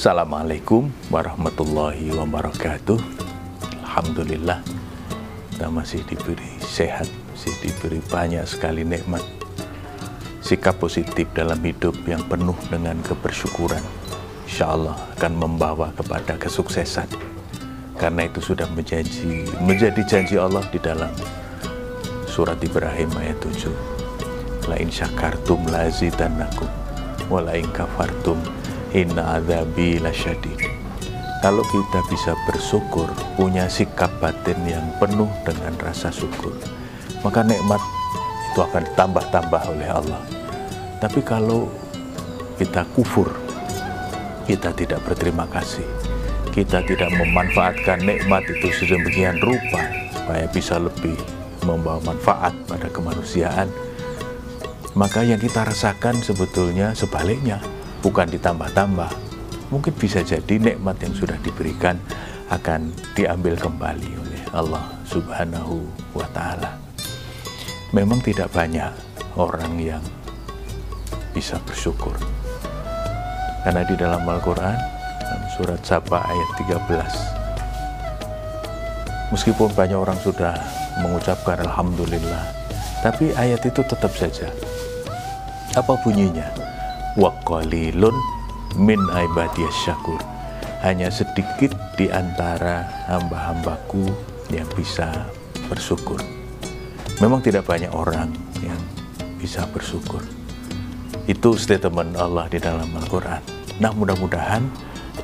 Assalamualaikum warahmatullahi wabarakatuh. Alhamdulillah kita masih diberi sehat, masih diberi banyak sekali nikmat. Sikap positif dalam hidup yang penuh dengan kebersyukuran, insya Allah akan membawa kepada kesuksesan. Karena itu sudah menjanji, menjadi janji Allah di dalam surat Ibrahim ayat 7. La in syakartum lazidannakum wa la kafartum inna adzabi lasyadid. Kalau kita bisa bersyukur, punya sikap batin yang penuh dengan rasa syukur, maka nikmat itu akan tambah-tambah oleh Allah. Tapi kalau kita kufur, kita tidak berterima kasih, kita tidak memanfaatkan nikmat itu sedemikian rupa supaya bisa lebih membawa manfaat pada kemanusiaan, maka yang kita rasakan sebetulnya sebaliknya, bukan ditambah-tambah. Mungkin bisa jadi nikmat yang sudah diberikan akan diambil kembali oleh Allah Subhanahu wa Ta'ala. Memang tidak banyak orang yang bisa bersyukur, karena di dalam Al-Quran, surat Saba ayat 13, meskipun banyak orang sudah mengucapkan Alhamdulillah, tapi ayat itu tetap saja. Apa bunyinya? Wa qalilun min ibadiyas syakur. Hanya sedikit di antara hamba-hambaku yang bisa bersyukur. Memang tidak banyak orang yang bisa bersyukur. Itu statement Allah di dalam Al-Quran. Nah mudah-mudahan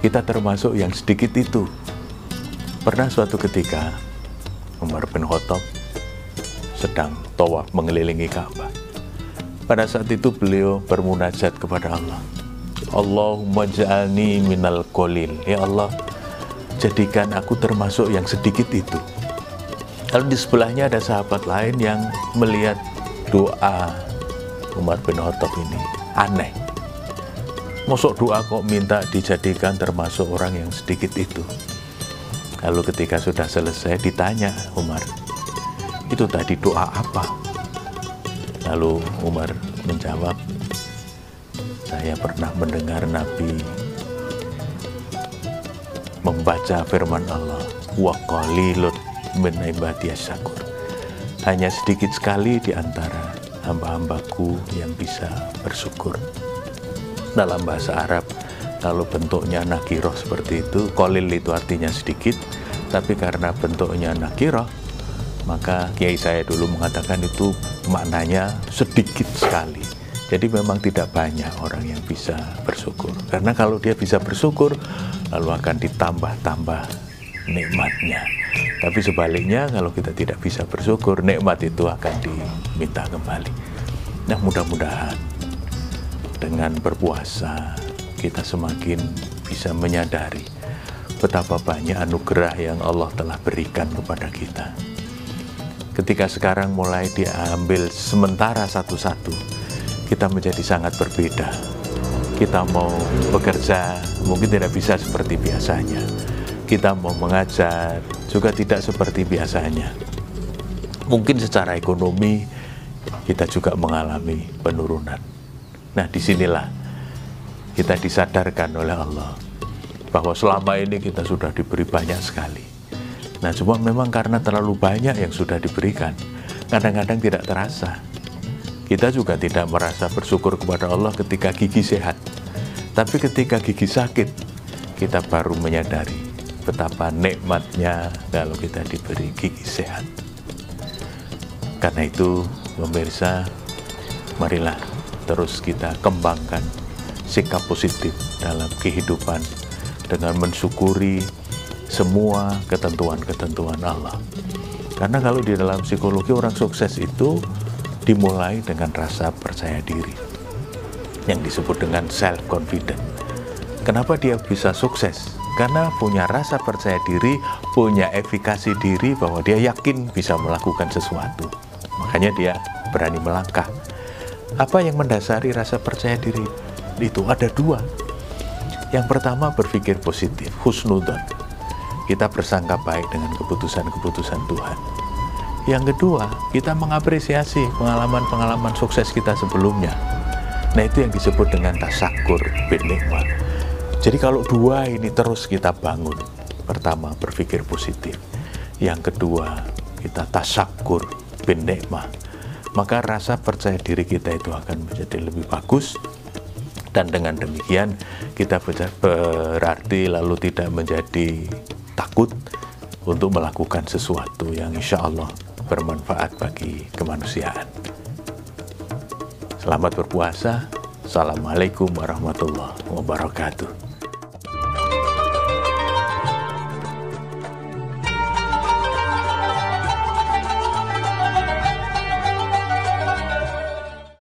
kita termasuk yang sedikit itu. Pernah suatu ketika Umar bin Khattab sedang tawaf mengelilingi Ka'bah. Pada saat itu beliau bermunajat kepada Allah. Allahumma ja'alni minal kolil. Ya Allah, jadikan aku termasuk yang sedikit itu. Lalu di sebelahnya ada sahabat lain yang melihat doa Umar bin Khattab ini aneh. Masuk doa kok minta dijadikan termasuk orang yang sedikit itu. Lalu ketika sudah selesai ditanya Umar, itu tadi doa apa? Lalu Umar menjawab, saya pernah mendengar Nabi membaca firman Allah, wa syakur. Hanya sedikit sekali di antara hamba-hambaku yang bisa bersyukur. Dalam bahasa Arab, kalau bentuknya nakiroh seperti itu, kolil itu artinya sedikit, tapi karena bentuknya nakiroh, maka kiai saya dulu mengatakan itu maknanya sedikit sekali. Jadi memang tidak banyak orang yang bisa bersyukur. Karena kalau dia bisa bersyukur, lalu akan ditambah-tambah nikmatnya. Tapi sebaliknya kalau kita tidak bisa bersyukur, nikmat itu akan diminta kembali. Nah mudah-mudahan dengan berpuasa kita semakin bisa menyadari betapa banyak anugerah yang Allah telah berikan kepada kita. Ketika sekarang mulai diambil sementara satu-satu, kita menjadi sangat berbeda. Kita mau bekerja mungkin tidak bisa seperti biasanya. Kita mau mengajar juga tidak seperti biasanya. Mungkin secara ekonomi kita juga mengalami penurunan. Nah, di sinilah kita disadarkan oleh Allah bahwa selama ini kita sudah diberi banyak sekali. Nah, cuma memang karena terlalu banyak yang sudah diberikan, kadang-kadang tidak terasa. Kita juga tidak merasa bersyukur kepada Allah ketika gigi sehat. Tapi ketika gigi sakit, kita baru menyadari betapa nikmatnya kalau kita diberi gigi sehat. Karena itu, pemirsa, marilah terus kita kembangkan sikap positif dalam kehidupan dengan mensyukuri semua ketentuan-ketentuan Allah. Karena kalau di dalam psikologi orang sukses itu dimulai dengan rasa percaya diri yang disebut dengan self confident. Kenapa dia bisa sukses? Karena punya rasa percaya diri, punya efikasi diri bahwa dia yakin bisa melakukan sesuatu. Makanya dia berani melangkah. Apa yang mendasari rasa percaya diri itu ada dua. Yang pertama berpikir positif, husnudon. Kita bersangka baik dengan keputusan-keputusan Tuhan. Yang kedua, kita mengapresiasi pengalaman-pengalaman sukses kita sebelumnya. Nah itu yang disebut dengan tasakur bin. Jadi kalau dua ini terus kita bangun, pertama berpikir positif, yang kedua kita tasyakur bin maka rasa percaya diri kita itu akan menjadi lebih bagus dan dengan demikian kita berarti lalu tidak menjadi takut untuk melakukan sesuatu yang insya Allah bermanfaat bagi kemanusiaan. Selamat berpuasa. Assalamualaikum warahmatullahi wabarakatuh.